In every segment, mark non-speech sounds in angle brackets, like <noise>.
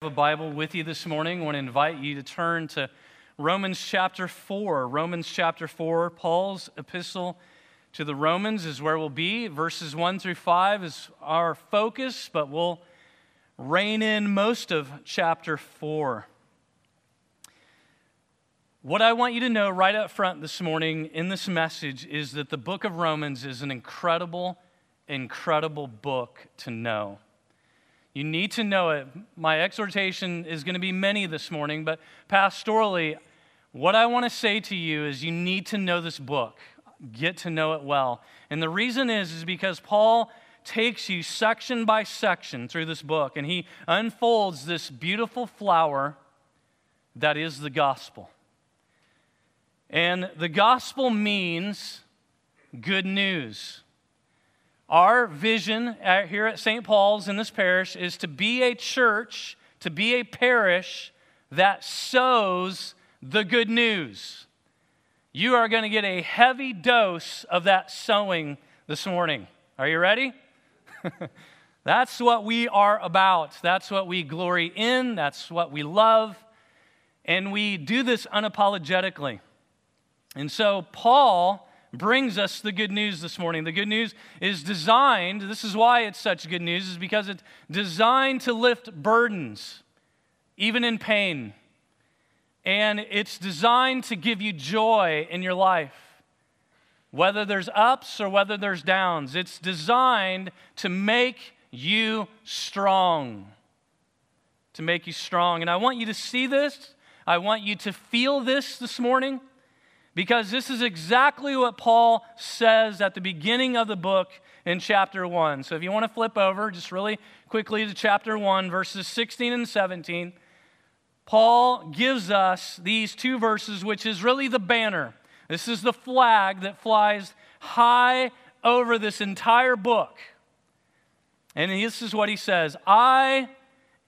a Bible with you this morning, I want to invite you to turn to Romans chapter 4. Romans chapter 4, Paul's epistle to the Romans is where we'll be. Verses 1 through 5 is our focus, but we'll rein in most of chapter 4. What I want you to know right up front this morning in this message is that the book of Romans is an incredible, incredible book to know. You need to know it. My exhortation is going to be many this morning, but pastorally, what I want to say to you is you need to know this book. Get to know it well. And the reason is is because Paul takes you section by section through this book and he unfolds this beautiful flower that is the gospel. And the gospel means good news. Our vision here at St. Paul's in this parish is to be a church, to be a parish that sows the good news. You are going to get a heavy dose of that sowing this morning. Are you ready? <laughs> That's what we are about. That's what we glory in. That's what we love. And we do this unapologetically. And so, Paul brings us the good news this morning. The good news is designed, this is why it's such good news, is because it's designed to lift burdens, even in pain. And it's designed to give you joy in your life, whether there's ups or whether there's downs. It's designed to make you strong. To make you strong. And I want you to see this. I want you to feel this this morning. Because this is exactly what Paul says at the beginning of the book in chapter 1. So if you want to flip over just really quickly to chapter 1, verses 16 and 17, Paul gives us these two verses, which is really the banner. This is the flag that flies high over this entire book. And this is what he says I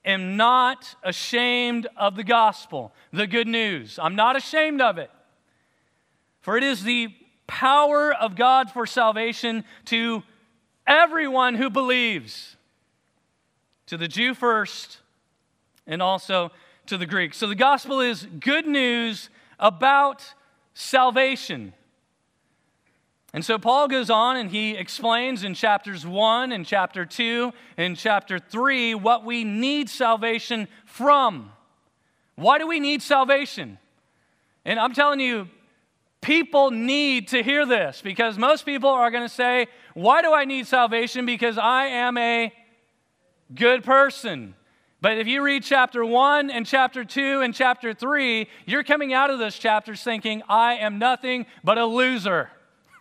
am not ashamed of the gospel, the good news. I'm not ashamed of it. For it is the power of God for salvation to everyone who believes, to the Jew first, and also to the Greek. So the gospel is good news about salvation. And so Paul goes on and he explains in chapters 1 and chapter 2 and chapter 3 what we need salvation from. Why do we need salvation? And I'm telling you, People need to hear this because most people are going to say, Why do I need salvation? Because I am a good person. But if you read chapter 1 and chapter 2 and chapter 3, you're coming out of those chapters thinking, I am nothing but a loser.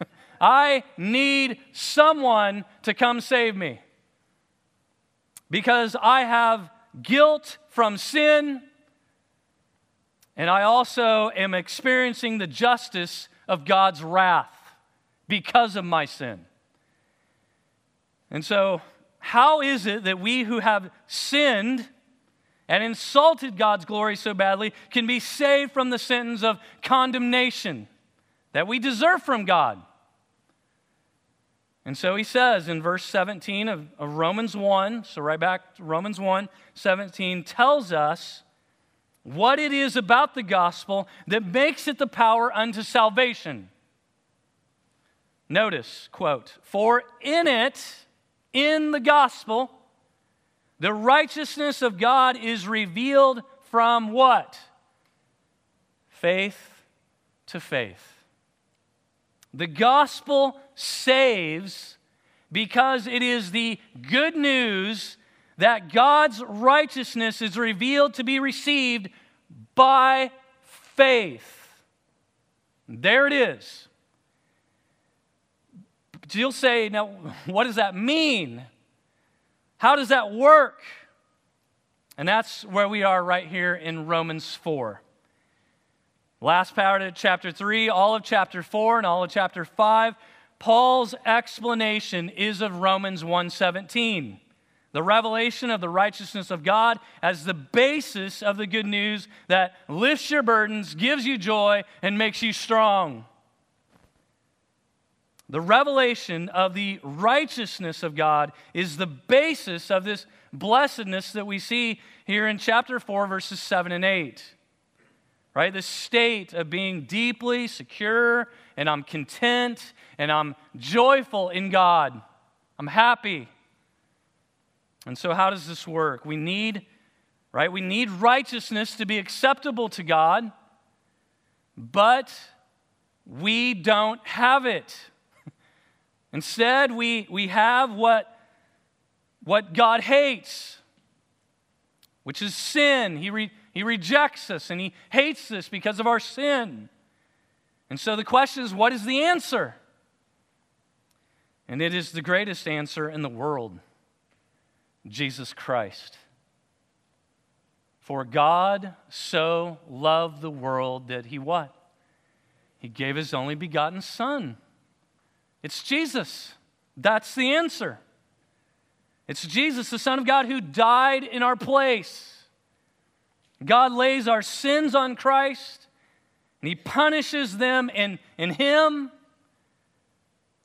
<laughs> I need someone to come save me. Because I have guilt from sin and I also am experiencing the justice of God's wrath because of my sin. And so, how is it that we who have sinned and insulted God's glory so badly can be saved from the sentence of condemnation that we deserve from God? And so he says in verse 17 of, of Romans 1, so right back to Romans 1 17, tells us what it is about the gospel that makes it the power unto salvation. Notice, quote, for in it, in the gospel, the righteousness of God is revealed from what? Faith to faith. The gospel saves because it is the good news that God's righteousness is revealed to be received by faith. There it is. But you'll say, now, what does that mean? How does that work? And that's where we are right here in Romans 4. Last part of chapter 3, all of chapter 4, and all of chapter 5, Paul's explanation is of Romans 117 the revelation of the righteousness of God as the basis of the good news that lifts your burdens, gives you joy, and makes you strong. the revelation of the righteousness of God is the basis of this blessedness that we see here in chapter 4, verses 7 and 8. Right? The state of being deeply secure, and I'm content, and I'm joyful in God. I'm happy. And so, how does this work? We need, right? We need righteousness to be acceptable to God, but we don't have it. <laughs> Instead, we, we have what, what God hates, which is sin. He, re, he rejects us and He hates us because of our sin. And so the question is what is the answer? And it is the greatest answer in the world Jesus Christ. For God so loved the world that He what? He gave His only begotten Son it's Jesus. That's the answer. It's Jesus, the Son of God, who died in our place. God lays our sins on Christ, and He punishes them in, in Him.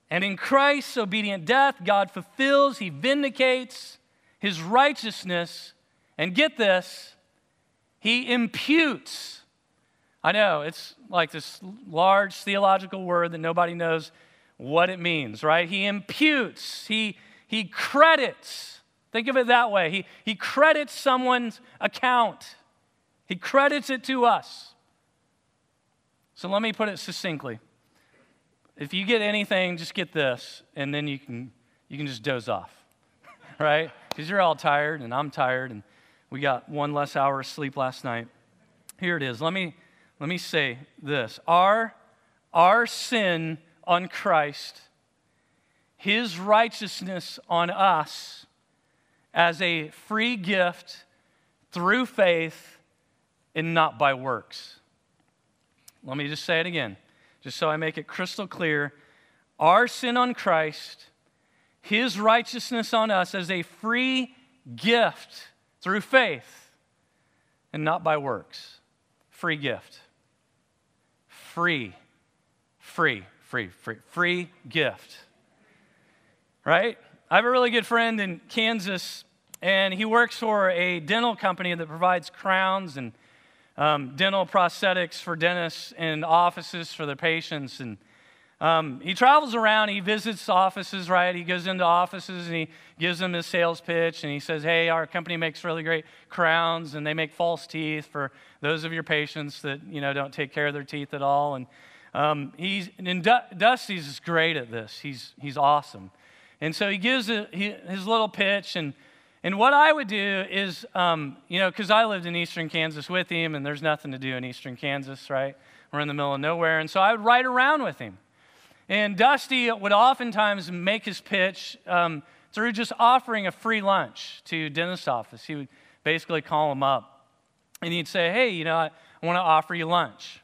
And in Christ's obedient death, God fulfills, He vindicates His righteousness. And get this, He imputes. I know, it's like this large theological word that nobody knows what it means, right? He imputes, he, he credits. Think of it that way. He, he credits someone's account, he credits it to us. So let me put it succinctly. If you get anything, just get this, and then you can, you can just doze off, <laughs> right? Because you're all tired, and I'm tired, and we got one less hour of sleep last night. Here it is. Let me, let me say this. Our, our sin on Christ, his righteousness on us as a free gift through faith and not by works. Let me just say it again, just so I make it crystal clear. Our sin on Christ, his righteousness on us as a free gift through faith and not by works. Free gift. Free. Free free, free, free gift. Right? I have a really good friend in Kansas, and he works for a dental company that provides crowns and um, dental prosthetics for dentists and offices for their patients. And um, he travels around, he visits offices, right? He goes into offices and he gives them his sales pitch and he says, Hey, our company makes really great crowns and they make false teeth for those of your patients that, you know, don't take care of their teeth at all. And um, he's, and Dusty's great at this. He's, he's awesome. And so he gives a, he, his little pitch. And, and what I would do is, um, you know, because I lived in eastern Kansas with him, and there's nothing to do in eastern Kansas, right? We're in the middle of nowhere. And so I would ride around with him. And Dusty would oftentimes make his pitch um, through just offering a free lunch to dentist office. He would basically call him up, and he'd say, hey, you know, I, I want to offer you lunch.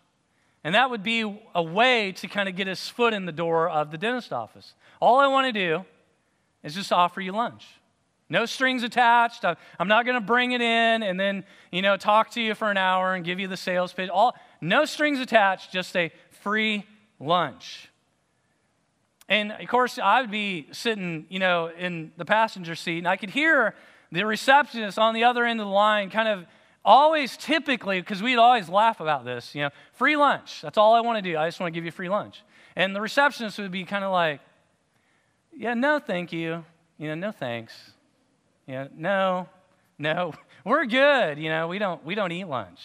And that would be a way to kind of get his foot in the door of the dentist office. All I want to do is just offer you lunch. No strings attached. I'm not going to bring it in and then, you know, talk to you for an hour and give you the sales pitch. All, no strings attached, just a free lunch. And of course, I would be sitting, you know, in the passenger seat and I could hear the receptionist on the other end of the line kind of always typically, because we'd always laugh about this, you know, free lunch. That's all I want to do. I just want to give you free lunch. And the receptionist would be kind of like, yeah, no, thank you. You know, no thanks. Yeah, no, no, <laughs> we're good. You know, we don't we don't eat lunch,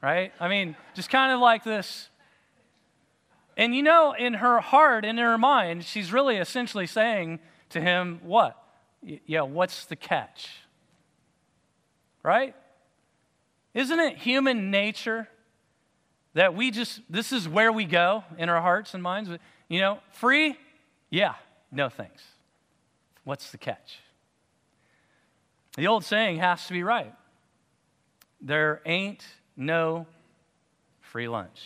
right? I mean, just kind of like this. And you know, in her heart, and in her mind, she's really essentially saying to him, what? Yeah, what's the catch? Right? Isn't it human nature that we just, this is where we go in our hearts and minds? You know, free? Yeah, no thanks. What's the catch? The old saying has to be right there ain't no free lunch.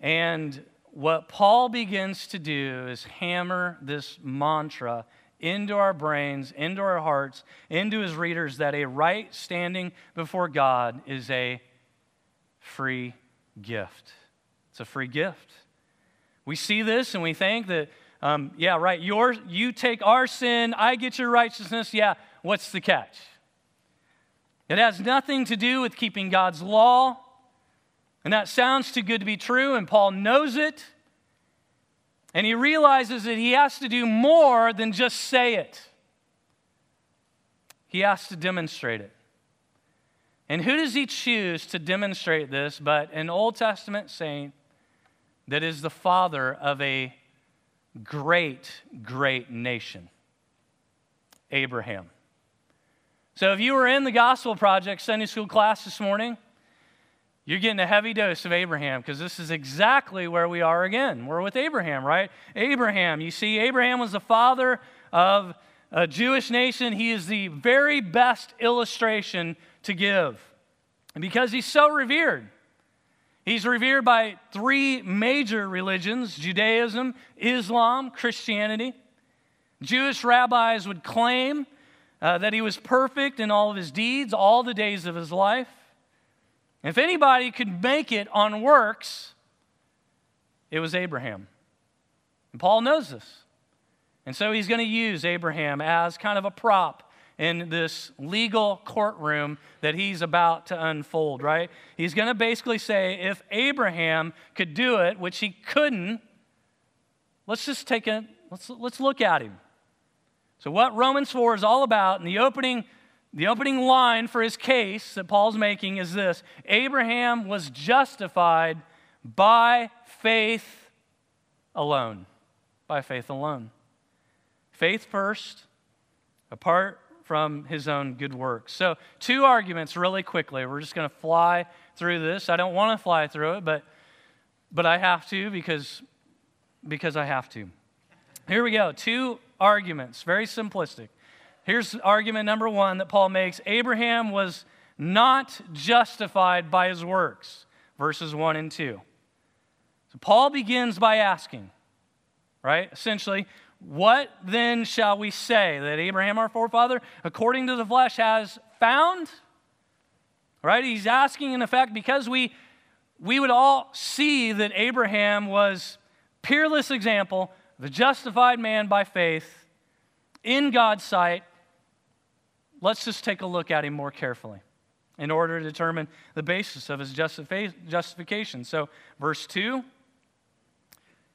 And what Paul begins to do is hammer this mantra into our brains, into our hearts, into his readers that a right standing before God is a free gift. It's a free gift. We see this and we think that, um, yeah, right, your, you take our sin, I get your righteousness. Yeah, what's the catch? It has nothing to do with keeping God's law. And that sounds too good to be true, and Paul knows it. And he realizes that he has to do more than just say it, he has to demonstrate it. And who does he choose to demonstrate this but an Old Testament saint that is the father of a great, great nation? Abraham. So if you were in the Gospel Project Sunday school class this morning, you're getting a heavy dose of Abraham because this is exactly where we are again. We're with Abraham, right? Abraham, you see, Abraham was the father of a Jewish nation. He is the very best illustration to give. And because he's so revered, he's revered by three major religions Judaism, Islam, Christianity. Jewish rabbis would claim uh, that he was perfect in all of his deeds, all the days of his life. If anybody could make it on works, it was Abraham. And Paul knows this. And so he's going to use Abraham as kind of a prop in this legal courtroom that he's about to unfold, right? He's going to basically say if Abraham could do it, which he couldn't, let's just take a let's let's look at him. So what Romans 4 is all about in the opening the opening line for his case that Paul's making is this Abraham was justified by faith alone. By faith alone. Faith first, apart from his own good works. So, two arguments really quickly. We're just going to fly through this. I don't want to fly through it, but, but I have to because, because I have to. Here we go. Two arguments, very simplistic. Here's argument number one that Paul makes Abraham was not justified by his works, verses 1 and 2. So Paul begins by asking, right? Essentially, what then shall we say that Abraham, our forefather, according to the flesh, has found? Right? He's asking, in effect, because we, we would all see that Abraham was peerless example, the justified man by faith in God's sight Let's just take a look at him more carefully in order to determine the basis of his justification. So, verse 2,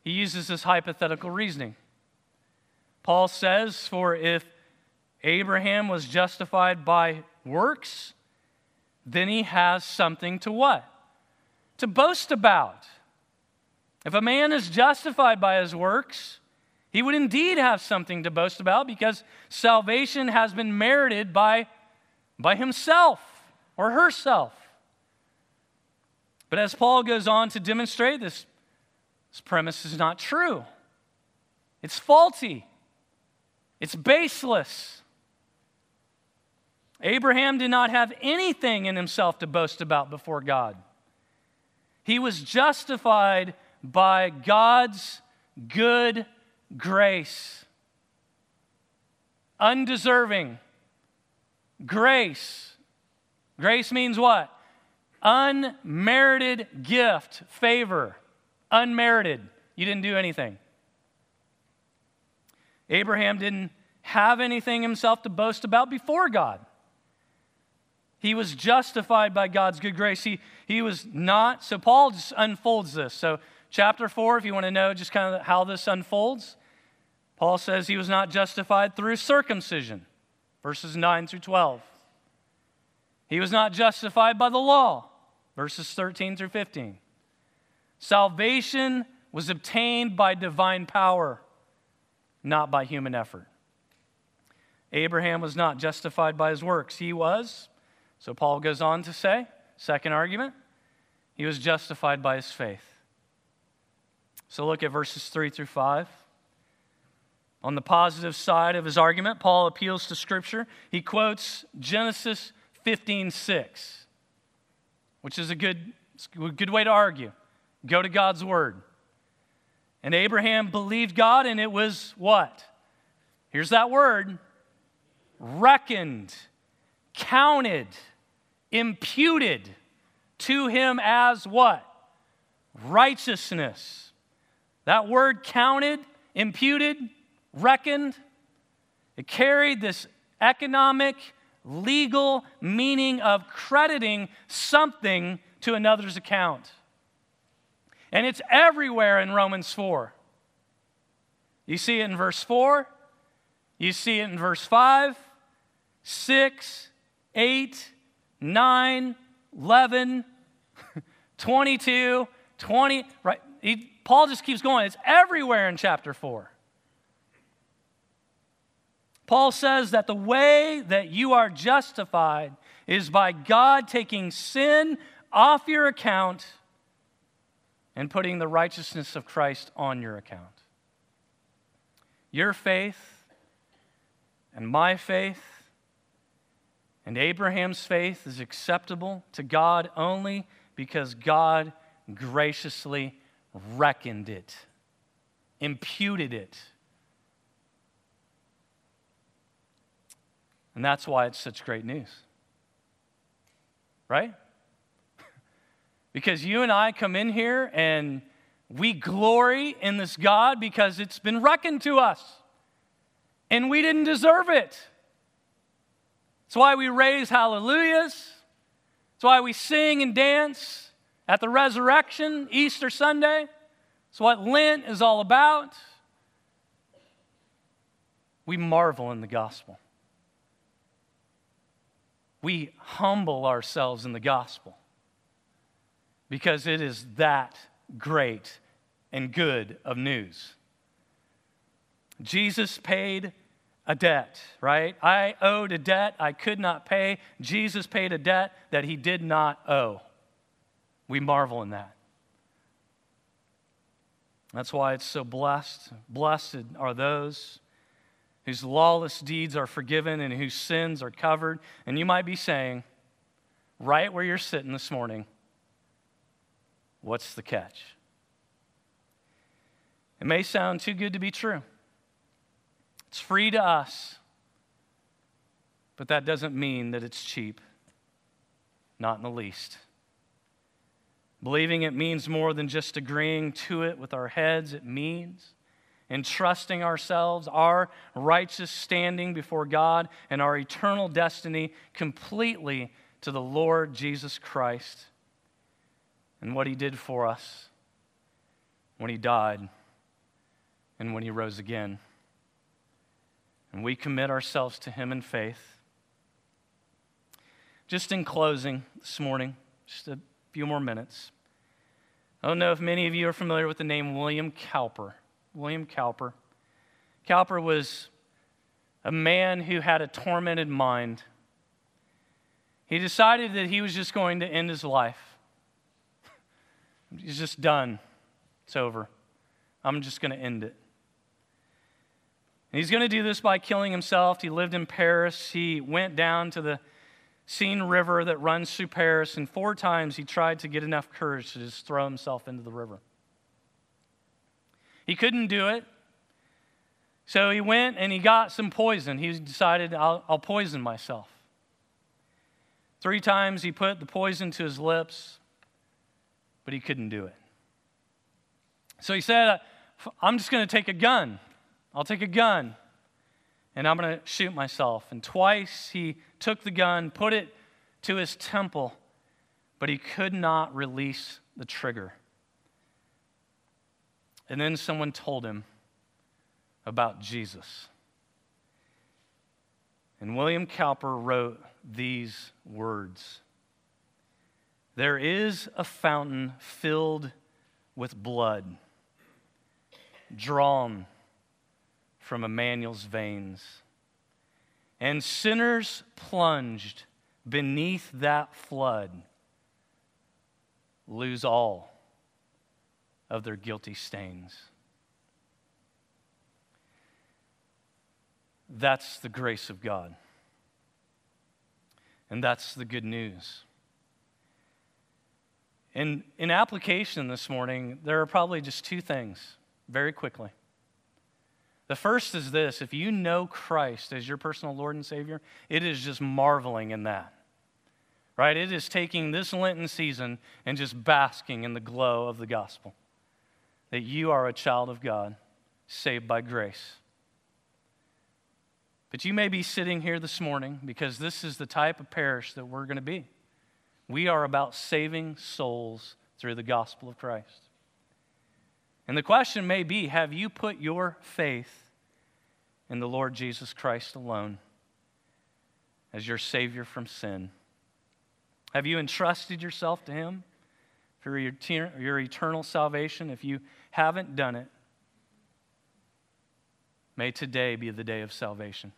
he uses this hypothetical reasoning. Paul says, For if Abraham was justified by works, then he has something to what? To boast about. If a man is justified by his works, he would indeed have something to boast about because salvation has been merited by, by himself or herself. But as Paul goes on to demonstrate, this, this premise is not true. It's faulty, it's baseless. Abraham did not have anything in himself to boast about before God. He was justified by God's good grace. Undeserving. Grace. Grace means what? Unmerited gift, favor. Unmerited. You didn't do anything. Abraham didn't have anything himself to boast about before God. He was justified by God's good grace. He, he was not, so Paul just unfolds this. So, chapter 4, if you want to know just kind of how this unfolds, Paul says he was not justified through circumcision, verses 9 through 12. He was not justified by the law, verses 13 through 15. Salvation was obtained by divine power, not by human effort. Abraham was not justified by his works. He was, so Paul goes on to say, second argument, he was justified by his faith. So look at verses 3 through 5. On the positive side of his argument, Paul appeals to Scripture. He quotes Genesis 15 6, which is a good, a good way to argue. Go to God's Word. And Abraham believed God, and it was what? Here's that word reckoned, counted, imputed to him as what? Righteousness. That word counted, imputed, reckoned, it carried this economic, legal meaning of crediting something to another's account. And it's everywhere in Romans 4. You see it in verse 4, you see it in verse 5, 6, 8, 9, 11, <laughs> 22, 20, right? Paul just keeps going. It's everywhere in chapter 4. Paul says that the way that you are justified is by God taking sin off your account and putting the righteousness of Christ on your account. Your faith and my faith and Abraham's faith is acceptable to God only because God graciously reckoned it, imputed it. And that's why it's such great news. Right? <laughs> because you and I come in here and we glory in this God because it's been reckoned to us. And we didn't deserve it. That's why we raise hallelujahs. That's why we sing and dance at the resurrection, Easter Sunday. It's what Lent is all about. We marvel in the gospel. We humble ourselves in the gospel because it is that great and good of news. Jesus paid a debt, right? I owed a debt I could not pay. Jesus paid a debt that he did not owe. We marvel in that. That's why it's so blessed. Blessed are those whose lawless deeds are forgiven and whose sins are covered. And you might be saying, right where you're sitting this morning, what's the catch? It may sound too good to be true. It's free to us, but that doesn't mean that it's cheap. Not in the least. Believing it means more than just agreeing to it with our heads, it means entrusting ourselves, our righteous standing before God, and our eternal destiny completely to the Lord Jesus Christ and what He did for us when He died and when He rose again. And we commit ourselves to Him in faith. Just in closing this morning, just a few more minutes. I don't know if many of you are familiar with the name William Cowper. William Cowper. Cowper was a man who had a tormented mind. He decided that he was just going to end his life. He's just done. It's over. I'm just going to end it. And he's going to do this by killing himself. He lived in Paris. He went down to the Seine River that runs through Paris, and four times he tried to get enough courage to just throw himself into the river. He couldn't do it. So he went and he got some poison. He decided, I'll, I'll poison myself. Three times he put the poison to his lips, but he couldn't do it. So he said, I'm just going to take a gun. I'll take a gun and I'm going to shoot myself. And twice he took the gun, put it to his temple, but he could not release the trigger. And then someone told him about Jesus. And William Cowper wrote these words There is a fountain filled with blood, drawn from Emmanuel's veins. And sinners plunged beneath that flood lose all of their guilty stains. That's the grace of God. And that's the good news. In, in application this morning, there are probably just two things, very quickly. The first is this if you know Christ as your personal Lord and Savior, it is just marveling in that. Right? It is taking this Lenten season and just basking in the glow of the gospel. that you are a child of God, saved by grace. But you may be sitting here this morning because this is the type of parish that we're going to be. We are about saving souls through the gospel of Christ. And the question may be have you put your faith in the Lord Jesus Christ alone as your Savior from sin? Have you entrusted yourself to Him for your, your eternal salvation? If you haven't done it, may today be the day of salvation.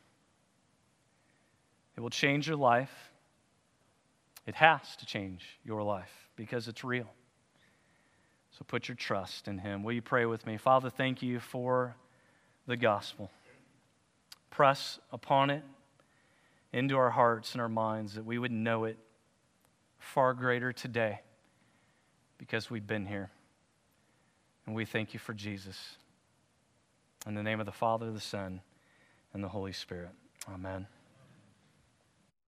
It will change your life. It has to change your life because it's real. So put your trust in Him. Will you pray with me? Father, thank you for the gospel. Press upon it into our hearts and our minds that we would know it far greater today because we've been here. And we thank you for Jesus. In the name of the Father, the Son, and the Holy Spirit. Amen.